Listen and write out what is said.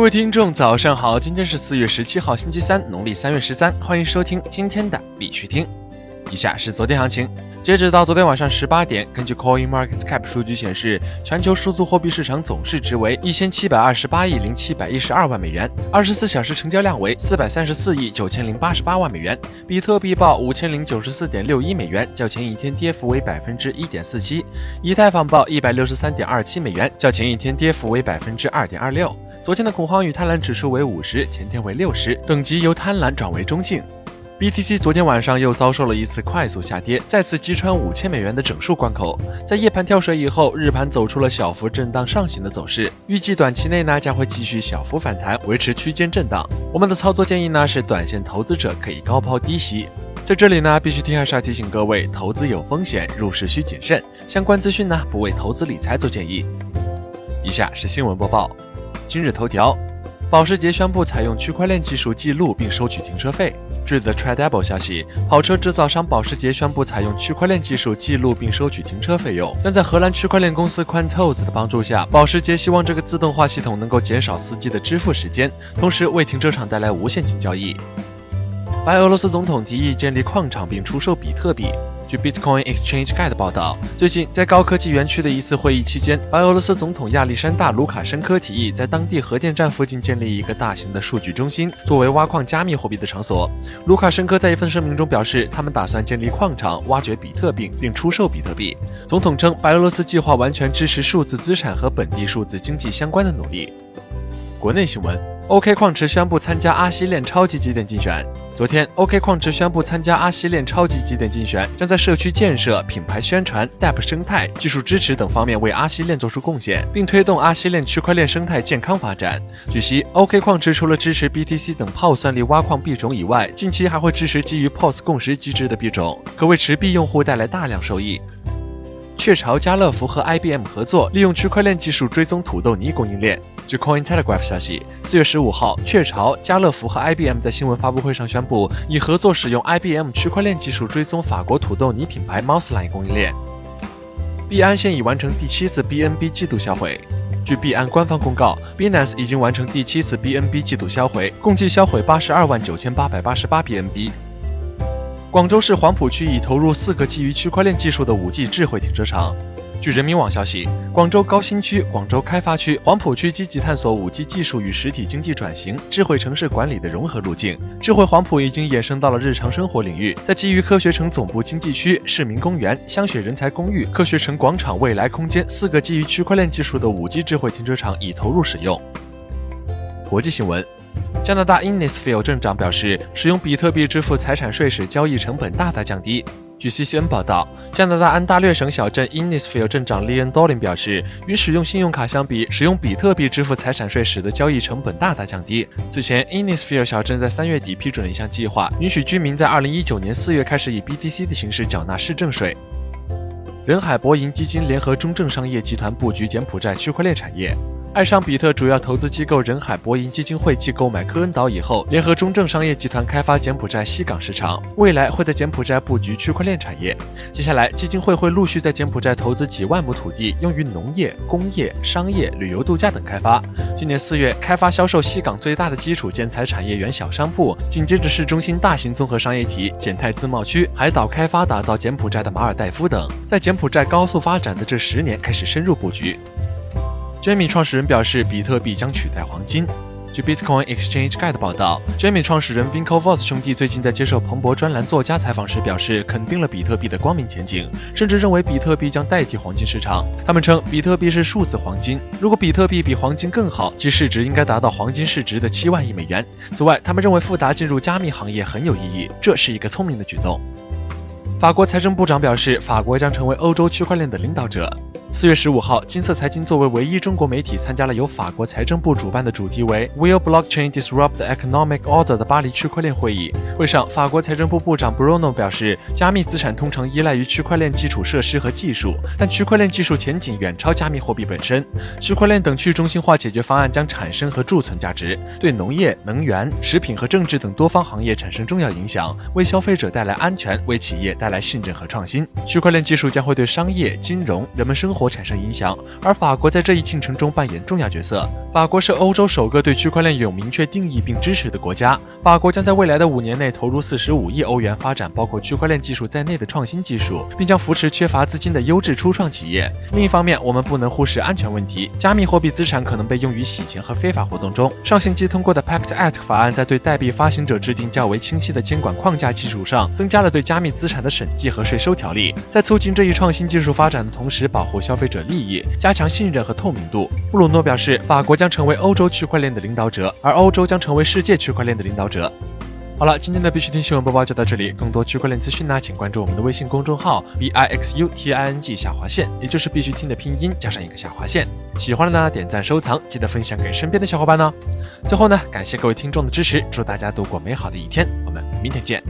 各位听众，早上好！今天是四月十七号，星期三，农历三月十三。欢迎收听今天的必须听。以下是昨天行情，截止到昨天晚上十八点，根据 Coin Market Cap 数据显示，全球数字货币市场总市值为一千七百二十八亿零七百一十二万美元，二十四小时成交量为四百三十四亿九千零八十八万美元。比特币报五千零九十四点六一美元，较前一天跌幅为百分之一点四七；以太坊报一百六十三点二七美元，较前一天跌幅为百分之二点二六。昨天的恐慌与贪婪指数为五十，前天为六十，等级由贪婪转为中性。BTC 昨天晚上又遭受了一次快速下跌，再次击穿五千美元的整数关口。在夜盘跳水以后，日盘走出了小幅震荡上行的走势，预计短期内呢将会继续小幅反弹，维持区间震荡。我们的操作建议呢是，短线投资者可以高抛低吸。在这里呢，必须听还是要提醒各位，投资有风险，入市需谨慎。相关资讯呢不为投资理财做建议。以下是新闻播报。今日头条，保时捷宣布采用区块链技术记录并收取停车费。据 The Tradeable 消息，跑车制造商保时捷宣布采用区块链技术记录并收取停车费用。但在荷兰区块链公司 Quantos 的帮助下，保时捷希望这个自动化系统能够减少司机的支付时间，同时为停车场带来无现金交易。白俄罗斯总统提议建立矿场并出售比特币。据 Bitcoin Exchange Guide 报道，最近在高科技园区的一次会议期间，白俄罗斯总统亚历山大·卢卡申科提议在当地核电站附近建立一个大型的数据中心，作为挖矿加密货币的场所。卢卡申科在一份声明中表示，他们打算建立矿场，挖掘比特币，并出售比特币。总统称，白俄罗斯计划完全支持数字资产和本地数字经济相关的努力。国内新闻：OK 矿池宣布参加阿西链超级节点竞选。昨天，OK 矿池宣布参加阿西链超级节点竞选，将在社区建设、品牌宣传、DApp 生态、技术支持等方面为阿西链做出贡献，并推动阿西链区块链生态健康发展。据悉，OK 矿池除了支持 BTC 等 POS 算力挖矿币种以外，近期还会支持基于 POS 共识机制的币种，可为持币用户带来大量收益。雀巢、家乐福和 IBM 合作，利用区块链技术追踪土豆泥供应链。据 Coin Telegraph 消息，四月十五号，雀巢、家乐福和 IBM 在新闻发布会上宣布，已合作使用 IBM 区块链技术追踪法国土豆泥品牌 Mouseline 供应链。币安现已完成第七次 BNB 季度销毁。据币安官方公告，Binance 已经完成第七次 BNB 季度销毁，共计销毁八十二万九千八百八十八 BNB。广州市黄埔区已投入四个基于区块链技术的 5G 智慧停车场。据人民网消息，广州高新区、广州开发区、黄埔区积极探索 5G 技术与实体经济转型、智慧城市管理的融合路径。智慧黄埔已经延伸到了日常生活领域，在基于科学城总部经济区、市民公园、香雪人才公寓、科学城广场未来空间四个基于区块链技术的 5G 智慧停车场已投入使用。国际新闻。加拿大 Innisfil 镇长表示，使用比特币支付财产税时交易成本大大降低。据 CCN 报道，加拿大安大略省小镇 Innisfil 镇长 Leon Dolin 表示，与使用信用卡相比，使用比特币支付财产税使得交易成本大大降低。此前，Innisfil 小镇在三月底批准了一项计划，允许居民在2019年4月开始以 BTC 的形式缴纳市政税。人海博盈基金联合中证商业集团布局柬埔寨区块链产业。爱尚比特主要投资机构人海博盈基金会继购买科恩岛以后，联合中证商业集团开发柬埔寨西港市场，未来会在柬埔寨布局区块链产业。接下来，基金会会陆续在柬埔寨投资几万亩土地，用于农业、工业、商业、旅游度假等开发。今年四月，开发销售西港最大的基础建材产业园小商铺，紧接着市中心大型综合商业体、柬泰自贸区、海岛开发打造柬埔寨的马尔代夫等，在柬埔寨高速发展的这十年开始深入布局。Jamie 创始人表示，比特币将取代黄金。据 Bitcoin Exchange Guide 报道，Jamie 创始人 Vinco Voss 兄弟最近在接受彭博专栏作家采访时表示，肯定了比特币的光明前景，甚至认为比特币将代替黄金市场。他们称，比特币是数字黄金，如果比特币比黄金更好，其市值应该达到黄金市值的七万亿美元。此外，他们认为富达进入加密行业很有意义，这是一个聪明的举动。法国财政部长表示，法国将成为欧洲区块链的领导者。四月十五号，金色财经作为唯一中国媒体参加了由法国财政部主办的主题为 “Will blockchain disrupt the economic order” 的巴黎区块链会议。会上，法国财政部部长 Bruno 表示，加密资产通常依赖于区块链基础设施和技术，但区块链技术前景远超加密货币本身。区块链等去中心化解决方案将产生和贮存价值，对农业、能源、食品和政治等多方行业产生重要影响，为消费者带来安全，为企业带来信任和创新。区块链技术将会对商业、金融、人们生活。活产生影响，而法国在这一进程中扮演重要角色。法国是欧洲首个对区块链有明确定义并支持的国家。法国将在未来的五年内投入四十五亿欧元，发展包括区块链技术在内的创新技术，并将扶持缺乏资金的优质初创企业。另一方面，我们不能忽视安全问题，加密货币资产可能被用于洗钱和非法活动中。上星期通过的 Pact Act 法案在对代币发行者制定较为清晰的监管框架基础上，增加了对加密资产的审计和税收条例，在促进这一创新技术发展的同时，保护消费者利益，加强信任和透明度。布鲁诺表示，法国将成为欧洲区块链的领导者，而欧洲将成为世界区块链的领导者。好了，今天的必须听新闻播报就到这里。更多区块链资讯呢，请关注我们的微信公众号 b i x u t i n g 下划线，也就是必须听的拼音加上一个下划线。喜欢的呢，点赞收藏，记得分享给身边的小伙伴呢。最后呢，感谢各位听众的支持，祝大家度过美好的一天，我们明天见。